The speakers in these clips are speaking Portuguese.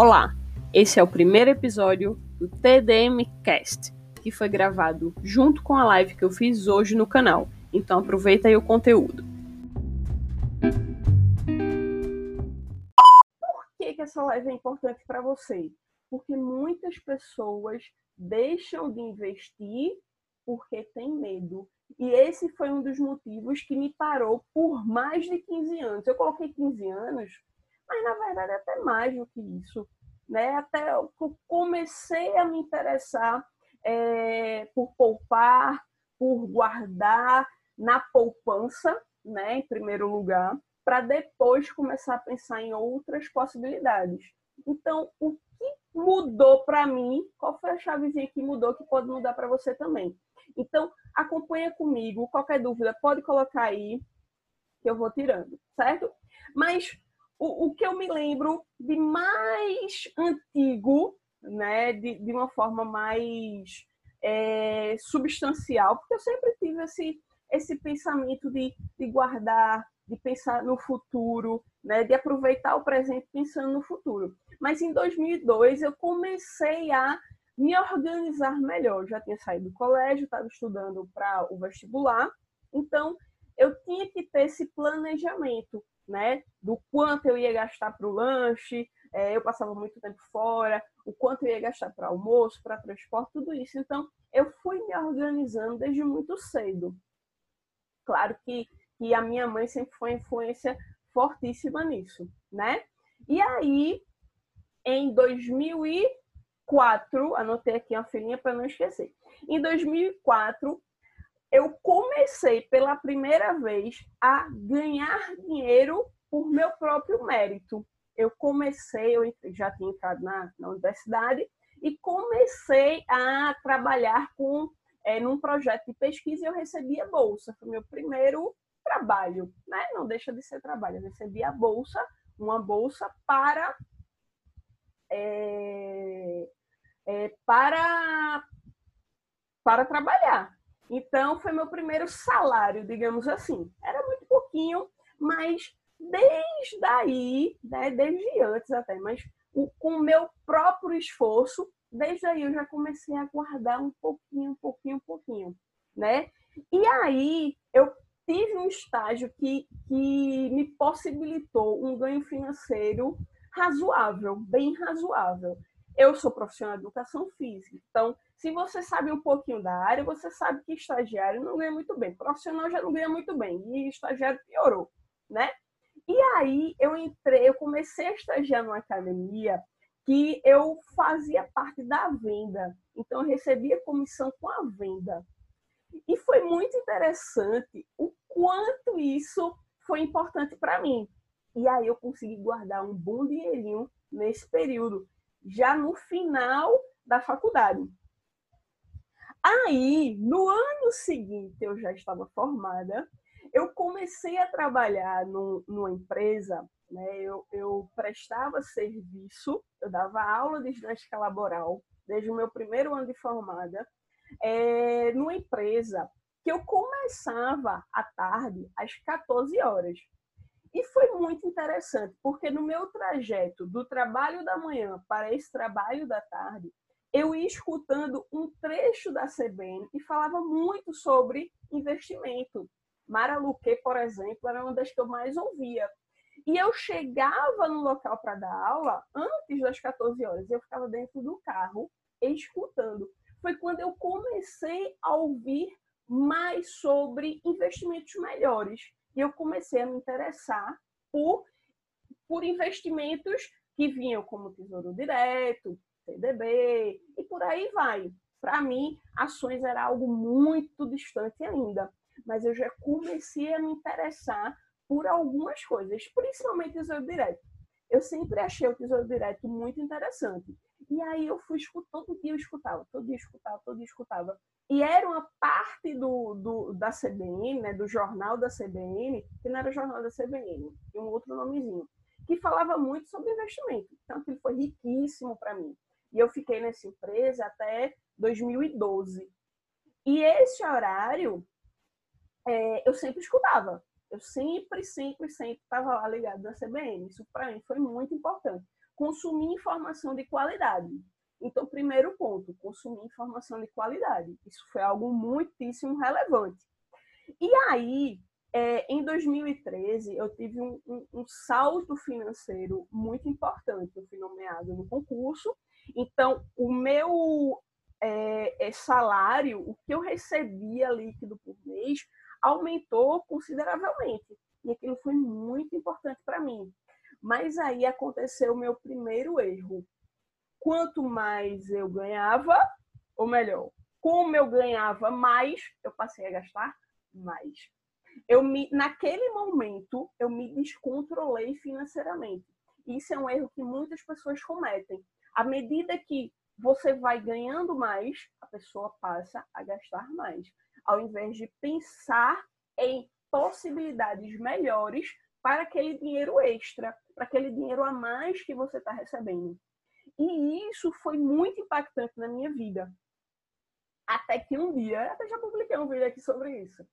Olá, esse é o primeiro episódio do TDM Cast, que foi gravado junto com a live que eu fiz hoje no canal. Então aproveita aí o conteúdo. Por que, que essa live é importante para você? Porque muitas pessoas deixam de investir porque tem medo. E esse foi um dos motivos que me parou por mais de 15 anos. Eu coloquei 15 anos mas na verdade é até mais do que isso. Né? Até eu comecei a me interessar é, por poupar, por guardar na poupança, né, em primeiro lugar, para depois começar a pensar em outras possibilidades. Então, o que mudou para mim? Qual foi a chavezinha que mudou que pode mudar para você também? Então, acompanha comigo. Qualquer dúvida, pode colocar aí que eu vou tirando, certo? Mas o, o que eu me lembro de mais antigo, né, de, de uma forma mais é, substancial, porque eu sempre tive esse, esse pensamento de, de guardar, de pensar no futuro, né, de aproveitar o presente pensando no futuro. Mas em 2002 eu comecei a me organizar melhor. Eu já tinha saído do colégio, estava estudando para o vestibular, então eu tinha que ter esse planejamento né? Do quanto eu ia gastar para o lanche, é, eu passava muito tempo fora, o quanto eu ia gastar para almoço, para transporte, tudo isso. Então, eu fui me organizando desde muito cedo. Claro que, que a minha mãe sempre foi uma influência fortíssima nisso, né? E aí, em 2004, anotei aqui uma filhinha para não esquecer. Em 2004, eu comecei pela primeira vez a ganhar dinheiro por meu próprio mérito. Eu comecei, eu já tinha entrado na, na universidade e comecei a trabalhar com é, num projeto de pesquisa e eu recebia bolsa. Foi meu primeiro trabalho, né? Não deixa de ser trabalho. Eu recebi a bolsa, uma bolsa para é, é, para para trabalhar. Então, foi meu primeiro salário, digamos assim. Era muito pouquinho, mas desde aí, né, desde antes até, mas com o meu próprio esforço, desde aí eu já comecei a guardar um pouquinho, um pouquinho, um pouquinho, né? E aí eu tive um estágio que, que me possibilitou um ganho financeiro razoável, bem razoável. Eu sou profissional de educação física, então se você sabe um pouquinho da área, você sabe que estagiário não ganha muito bem, profissional já não ganha muito bem, e estagiário piorou, né? E aí eu entrei, eu comecei a estagiar numa academia que eu fazia parte da venda, então eu recebia comissão com a venda. E foi muito interessante o quanto isso foi importante para mim. E aí eu consegui guardar um bom dinheirinho nesse período, já no final da faculdade. Aí, no ano seguinte, eu já estava formada, eu comecei a trabalhar no, numa empresa, né? eu, eu prestava serviço, eu dava aula de ginástica laboral, desde o meu primeiro ano de formada, é, numa empresa que eu começava à tarde, às 14 horas. E foi muito interessante, porque no meu trajeto do trabalho da manhã para esse trabalho da tarde, eu ia escutando um trecho da CBN que falava muito sobre investimento. Mara Luque, por exemplo, era uma das que eu mais ouvia. E eu chegava no local para dar aula antes das 14 horas. Eu ficava dentro do carro escutando. Foi quando eu comecei a ouvir mais sobre investimentos melhores. E eu comecei a me interessar por, por investimentos que vinham como Tesouro Direto, CDB e por aí vai. Para mim, ações era algo muito distante ainda, mas eu já comecei a me interessar por algumas coisas, principalmente Tesouro Direto. Eu sempre achei o Tesouro Direto muito interessante. E aí eu fui escutando, todo dia eu escutava, todo dia eu escutava, todo dia eu escutava. E era uma parte do, do, da CBN, né, do jornal da CBN, que não era jornal da CBN, tinha um outro nomezinho, que falava muito sobre investimento. Então, aquilo foi riquíssimo para mim. E eu fiquei nessa empresa até 2012. E esse horário é, eu sempre escutava. Eu sempre, sempre, sempre estava lá ligado na CBN. Isso para mim foi muito importante. consumir informação de qualidade. Então, primeiro ponto, consumir informação de qualidade. Isso foi algo muitíssimo relevante. E aí, é, em 2013, eu tive um, um, um, salto financeiro muito importante. Eu fui nomeado no concurso. Então, o meu é, é, salário, o que eu recebia líquido por mês, aumentou consideravelmente. E aquilo foi muito importante para mim. Mas aí aconteceu o meu primeiro erro. Quanto mais eu ganhava, ou melhor, como eu ganhava mais, eu passei a gastar mais. Eu me, naquele momento, eu me descontrolei financeiramente. Isso é um erro que muitas pessoas cometem. À medida que você vai ganhando mais, a pessoa passa a gastar mais, ao invés de pensar em possibilidades melhores para aquele dinheiro extra, para aquele dinheiro a mais que você está recebendo. E isso foi muito impactante na minha vida. Até que um dia, até já publiquei um vídeo aqui sobre isso.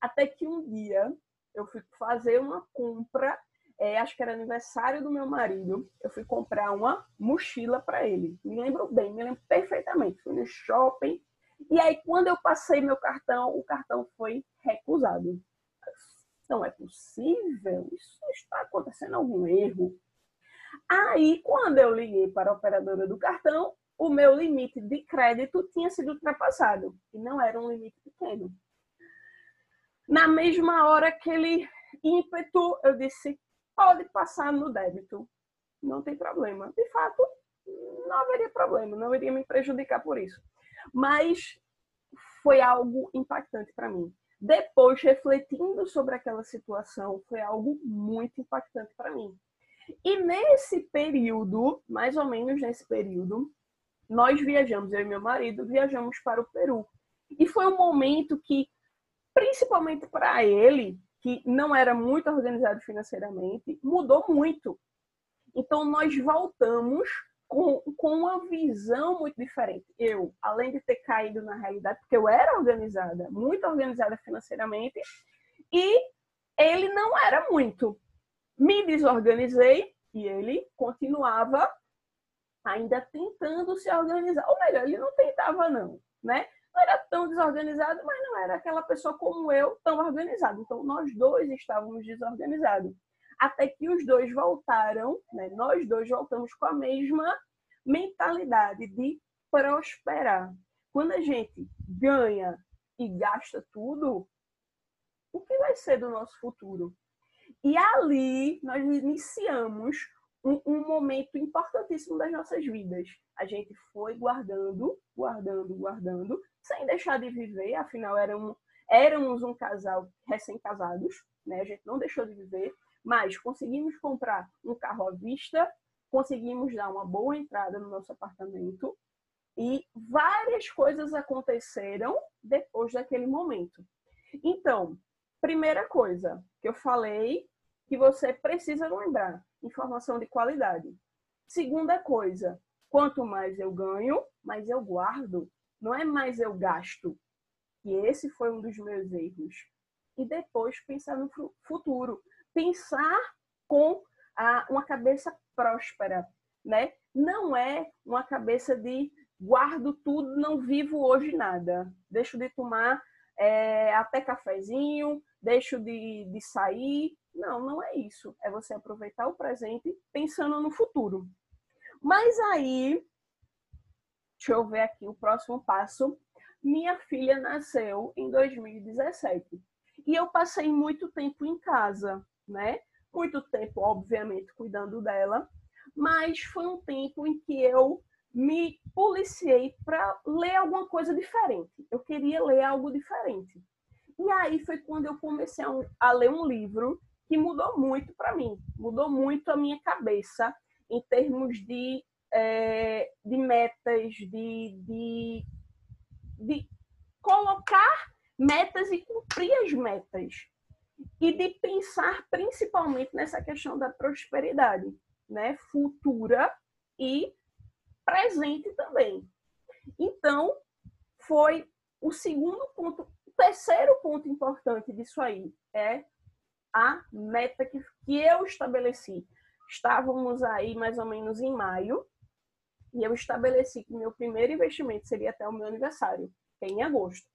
Até que um dia eu fui fazer uma compra, é, acho que era aniversário do meu marido. Eu fui comprar uma mochila para ele. Me lembro bem, me lembro perfeitamente. Fui no shopping. E aí, quando eu passei meu cartão, o cartão foi recusado. Não é possível? Isso está acontecendo algum erro. Aí, quando eu liguei para a operadora do cartão, o meu limite de crédito tinha sido ultrapassado. E não era um limite pequeno. Na mesma hora, aquele ímpeto, eu disse: pode passar no débito. Não tem problema. De fato, não haveria problema, não iria me prejudicar por isso. Mas foi algo impactante para mim. Depois, refletindo sobre aquela situação, foi algo muito impactante para mim. E nesse período, mais ou menos nesse período, nós viajamos, eu e meu marido, viajamos para o Peru. E foi um momento que, principalmente para ele, que não era muito organizado financeiramente, mudou muito. Então, nós voltamos com, com uma visão muito diferente. Eu, além de ter caído na realidade, porque eu era organizada, muito organizada financeiramente, e ele não era muito. Me desorganizei e ele continuava ainda tentando se organizar. Ou melhor, ele não tentava, não, né? Era tão desorganizado, mas não era aquela pessoa como eu, tão organizado. Então, nós dois estávamos desorganizados até que os dois voltaram, né? nós dois voltamos com a mesma mentalidade de prosperar. Quando a gente ganha e gasta tudo, o que vai ser do nosso futuro? E ali nós iniciamos um, um, momento importantíssimo das nossas vidas. A gente foi guardando, guardando, guardando, sem deixar de viver, afinal éramos, éramos um casal recém-casados, né? a gente não deixou de viver, mas conseguimos comprar um carro à vista, conseguimos dar uma boa entrada no nosso apartamento e várias coisas aconteceram depois daquele momento. Então, primeira coisa que eu falei que você precisa lembrar, informação de qualidade. Segunda coisa, quanto mais eu ganho, mais eu guardo, não é mais eu gasto. E esse foi um dos meus erros. E depois pensar no futuro pensar com a, uma cabeça próspera, né? Não é uma cabeça de guardo tudo, não vivo hoje nada. Deixo de tomar é, até cafezinho, deixo de, de sair. Não, não é isso. É você aproveitar o presente pensando no futuro. Mas aí, deixa eu ver aqui o próximo passo. Minha filha nasceu em 2017 e eu passei muito tempo em casa né? Muito tempo, obviamente, cuidando dela, mas foi um tempo em que eu me policiei para ler alguma coisa diferente. Eu queria ler algo diferente. E aí foi quando eu comecei a, a ler um livro que mudou muito para mim, mudou muito a minha cabeça em termos de, é, de metas, de, de, de colocar metas e cumprir as metas e de pensar principalmente nessa questão da prosperidade, né, futura e presente também. Então, foi o segundo ponto, o terceiro ponto importante disso aí é a meta que, que eu estabeleci. Estávamos aí mais ou menos em maio e eu estabeleci que meu primeiro investimento seria até o meu aniversário, é em agosto.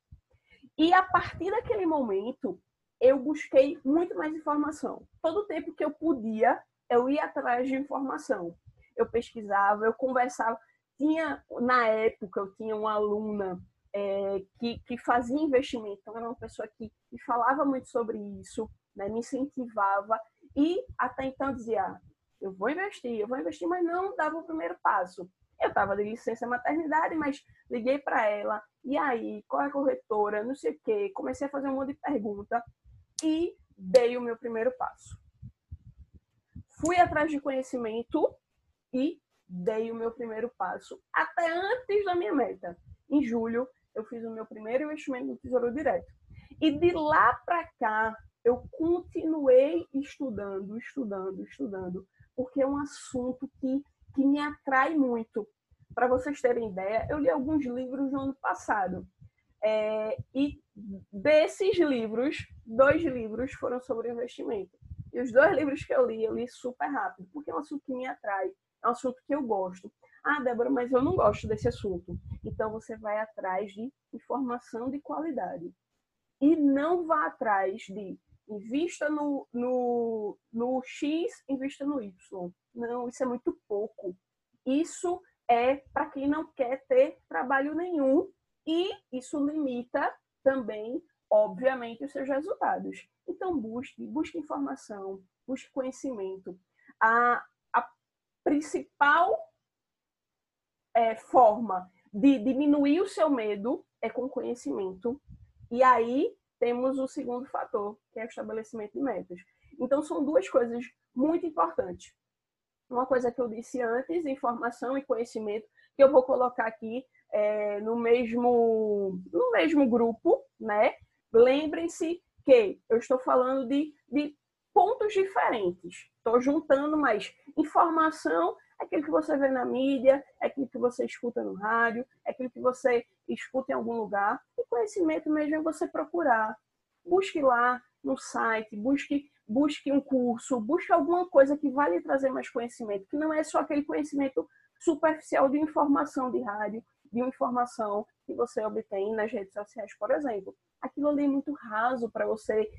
E a partir daquele momento, eu busquei muito mais informação. Todo tempo que eu podia, eu ia atrás de informação. Eu pesquisava, eu conversava. Tinha, na época, eu tinha uma aluna é, que, que fazia investimento, então era uma pessoa que, que falava muito sobre isso, né, me incentivava e até então dizia, eu vou investir, eu vou investir, mas não dava o primeiro passo. Eu estava de licença maternidade, mas liguei para ela, e aí, qual é a corretora, não sei o quê, comecei a fazer um monte de pergunta e dei o meu primeiro passo. Fui atrás de conhecimento e dei o meu primeiro passo até antes da minha meta. Em julho, eu fiz o meu primeiro investimento no Tesouro Direto. E de lá para cá, eu continuei estudando, estudando, estudando, porque é um assunto que, que me atrai muito. Para vocês terem ideia, eu li alguns livros no ano passado. É, e desses livros, dois livros foram sobre investimento. E os dois livros que eu li, eu li super rápido, porque é um assunto que me atrai, é um assunto que eu gosto. Ah, Débora, mas eu não gosto desse assunto. Então você vai atrás de informação de qualidade. E não vá atrás de invista no, no, no X, invista no Y. Não, isso é muito pouco. Isso é para quem não quer ter trabalho nenhum e isso limita também, obviamente, os seus resultados. Então, busque, busque informação, busque conhecimento. A, a principal é, forma de diminuir o seu medo é com conhecimento. E aí temos o segundo fator, que é o estabelecimento de metas. Então, são duas coisas muito importantes. Uma coisa que eu disse antes, informação e conhecimento, que eu vou colocar aqui é, no, mesmo, no mesmo grupo, né? Lembrem-se que eu estou falando de, de pontos diferentes. Estou juntando mais informação, aquilo que você vê na mídia, aquilo que você escuta no rádio, aquilo que você escuta em algum lugar. E conhecimento mesmo é você procurar. Busque lá no site, busque, busque um curso, busque alguma coisa que vai lhe trazer mais conhecimento, que não é só aquele conhecimento superficial de informação de rádio, de informação que você obtém nas redes sociais, por exemplo. Aquilo ali é muito raso para você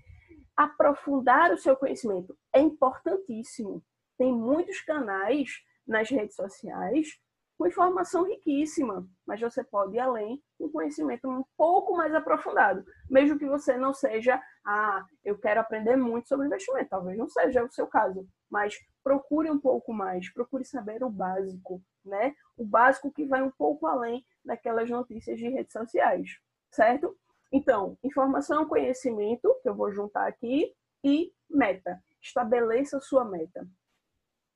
aprofundar o seu conhecimento. É importantíssimo. Tem muitos canais nas redes sociais com informação riquíssima, mas você pode ir além com conhecimento um pouco mais aprofundado, mesmo que você não seja, ah, eu quero aprender muito sobre investimento, talvez não seja o seu caso, mas procure um pouco mais, procure saber o básico, né? O básico que vai um pouco além daquelas notícias de redes sociais, certo? Então, informação, conhecimento, que eu vou juntar aqui, e meta. Estabeleça sua meta.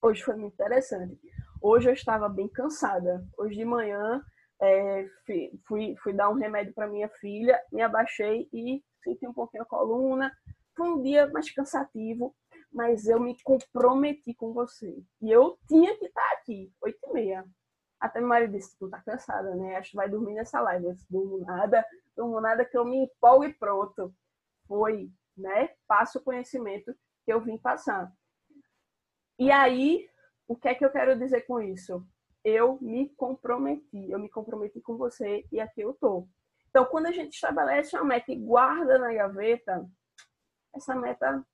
Hoje foi muito interessante. Hoje eu estava bem cansada. Hoje de manhã é, fui, fui dar um remédio para minha filha, me abaixei e senti um pouquinho a coluna. Foi um dia mais cansativo, mas eu me comprometi com você. E eu tinha que estar aqui, oito e meia. Até meu marido disse, tu tá cansada, né? Acho que vai dormir nessa live. Eu disse, durmo nada, durmo nada que eu me empolgo e pronto. Foi, né? Passo o conhecimento que eu vim passar. E aí, o que é que eu quero dizer com isso? Eu me comprometi, eu me comprometi com você e aqui eu tô. Então, quando a gente estabelece uma meta e guarda na gaveta, essa meta,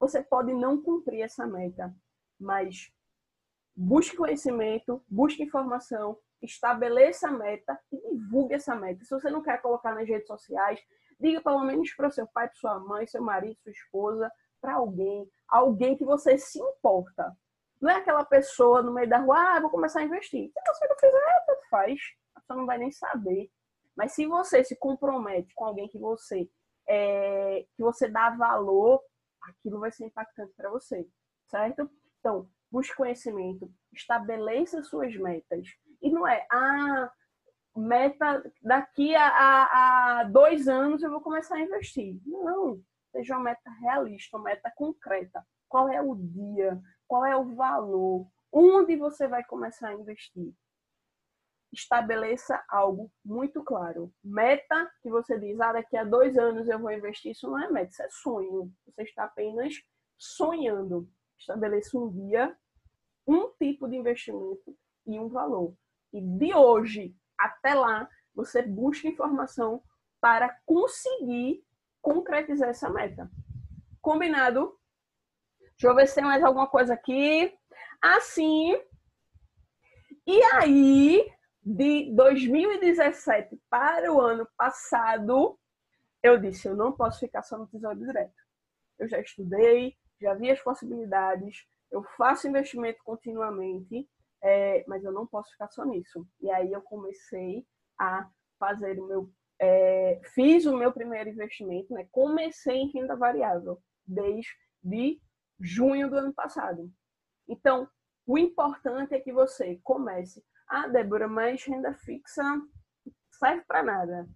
você pode não cumprir essa meta, mas busque conhecimento, busque informação, estabeleça a meta e divulgue essa meta. Se você não quer colocar nas redes sociais, diga pelo menos para o seu pai, para sua mãe, seu marido, sua esposa, para alguém, alguém que você se importa. Não é aquela pessoa no meio da rua, ah, vou começar a investir. Se você não fizer, tanto faz. A pessoa não vai nem saber. Mas se você se compromete com alguém que você é, que você dá valor, aquilo vai ser impactante para você, certo? Então, busque conhecimento, estabeleça suas metas. E não é, ah, meta daqui a, a, a dois anos eu vou começar a investir. Não, seja uma meta realista, uma meta concreta. Qual é o dia? Qual é o valor? Onde você vai começar a investir? Estabeleça algo muito claro. Meta que você diz, ah, daqui a dois anos eu vou investir, isso não é meta, isso é sonho. Você está apenas sonhando. estabeleça um guia, um tipo de investimento e um valor. E de hoje até lá, você busca informação para conseguir concretizar essa meta. Combinado? Deixa eu ver se tem mais alguma coisa aqui. Assim. E aí, de 2017 para o ano passado, eu disse: eu não posso ficar só no Tesouro Direto. Eu já estudei, já vi as possibilidades, eu faço investimento continuamente, é, mas eu não posso ficar só nisso. E aí eu comecei a fazer o meu. É, fiz o meu primeiro investimento, né? Comecei em renda variável desde junho do ano passado. Então, o importante é que você comece. Ah, Débora, mas renda fixa serve para nada.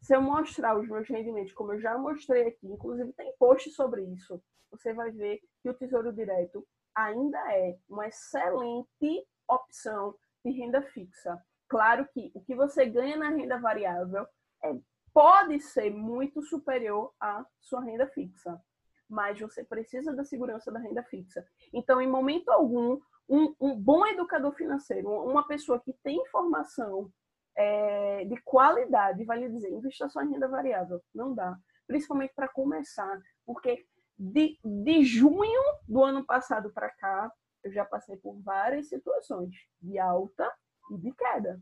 Se eu mostrar os meus rendimentos, como eu já mostrei aqui, inclusive tem post sobre isso, você vai ver que o Tesouro Direto ainda é uma excelente opção de renda fixa. Claro que o que você ganha na renda variável é, pode ser muito superior à sua renda fixa, mas você precisa da segurança da renda fixa. Então, em momento algum, um, um bom educador financeiro, uma pessoa que tem informação é, de qualidade, vai lhe dizer, invista só em renda variável. Não dá. Principalmente para começar, porque de, de junho do ano passado para cá, eu já passei por várias situações de alta e de queda.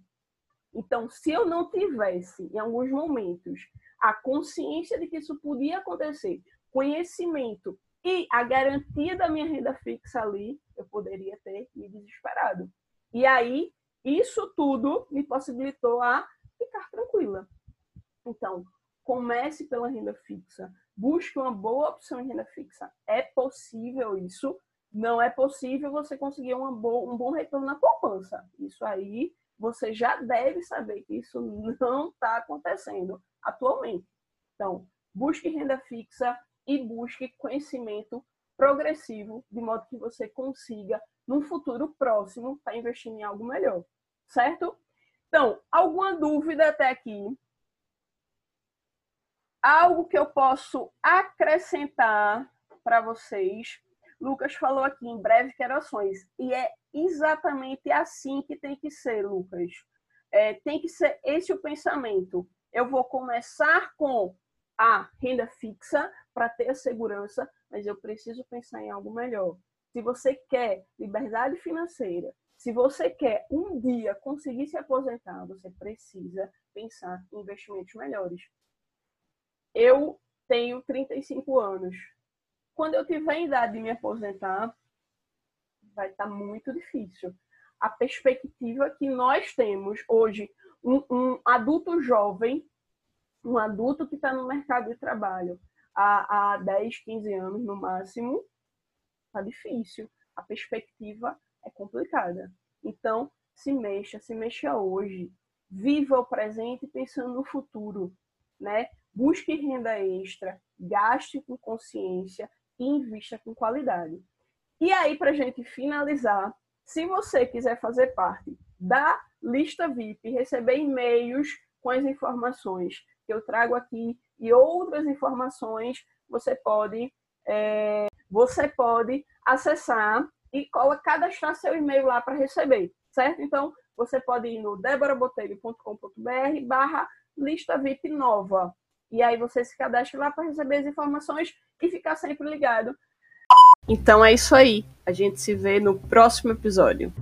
Então, se eu não tivesse, em alguns momentos, a consciência de que isso podia acontecer, conhecimento e a garantia da minha renda fixa ali, eu poderia ter me desesperado. E aí, isso tudo me possibilitou a ficar tranquila. Então, comece pela renda fixa, busque uma boa opção em renda fixa. É possível isso, não é possível você conseguir boa, um bom retorno na poupança. Isso aí você já deve saber que isso não está acontecendo atualmente. Então, busque renda fixa e busque conhecimento progressivo, de modo que você consiga, num futuro próximo, estar tá investindo em algo melhor. Certo? Então, alguma dúvida até aqui? Algo que eu posso acrescentar para vocês Lucas falou aqui, em breve quero ações. E é exatamente assim que tem que ser, Lucas. É, tem que ser esse o pensamento. Eu vou começar com a renda fixa para ter a segurança, mas eu preciso pensar em algo melhor. Se você quer liberdade financeira, se você quer um dia conseguir se aposentar, você precisa pensar em investimentos melhores. Eu tenho 35 anos quando eu tiver a idade de me aposentar, vai estar tá muito difícil. A perspectiva que nós temos hoje, um, um adulto jovem, um adulto que está no mercado de trabalho há, há 10, 15 anos no máximo, está difícil. A perspectiva é complicada. Então, se mexa, se mexa hoje. Viva o presente pensando no futuro, né? Busque renda extra, gaste com consciência e invista com qualidade. E aí, para gente finalizar, se você quiser fazer parte da lista VIP, receber e-mails com as informações que eu trago aqui e outras informações, você pode, é, você pode acessar e cadastrar seu e-mail lá para receber, certo? Então, você pode ir no deborabotelho.com.br barra lista VIP nova. E aí você se cadastra lá para receber as informações e ficar sempre ligado. Então é isso aí. A gente se vê no próximo episódio.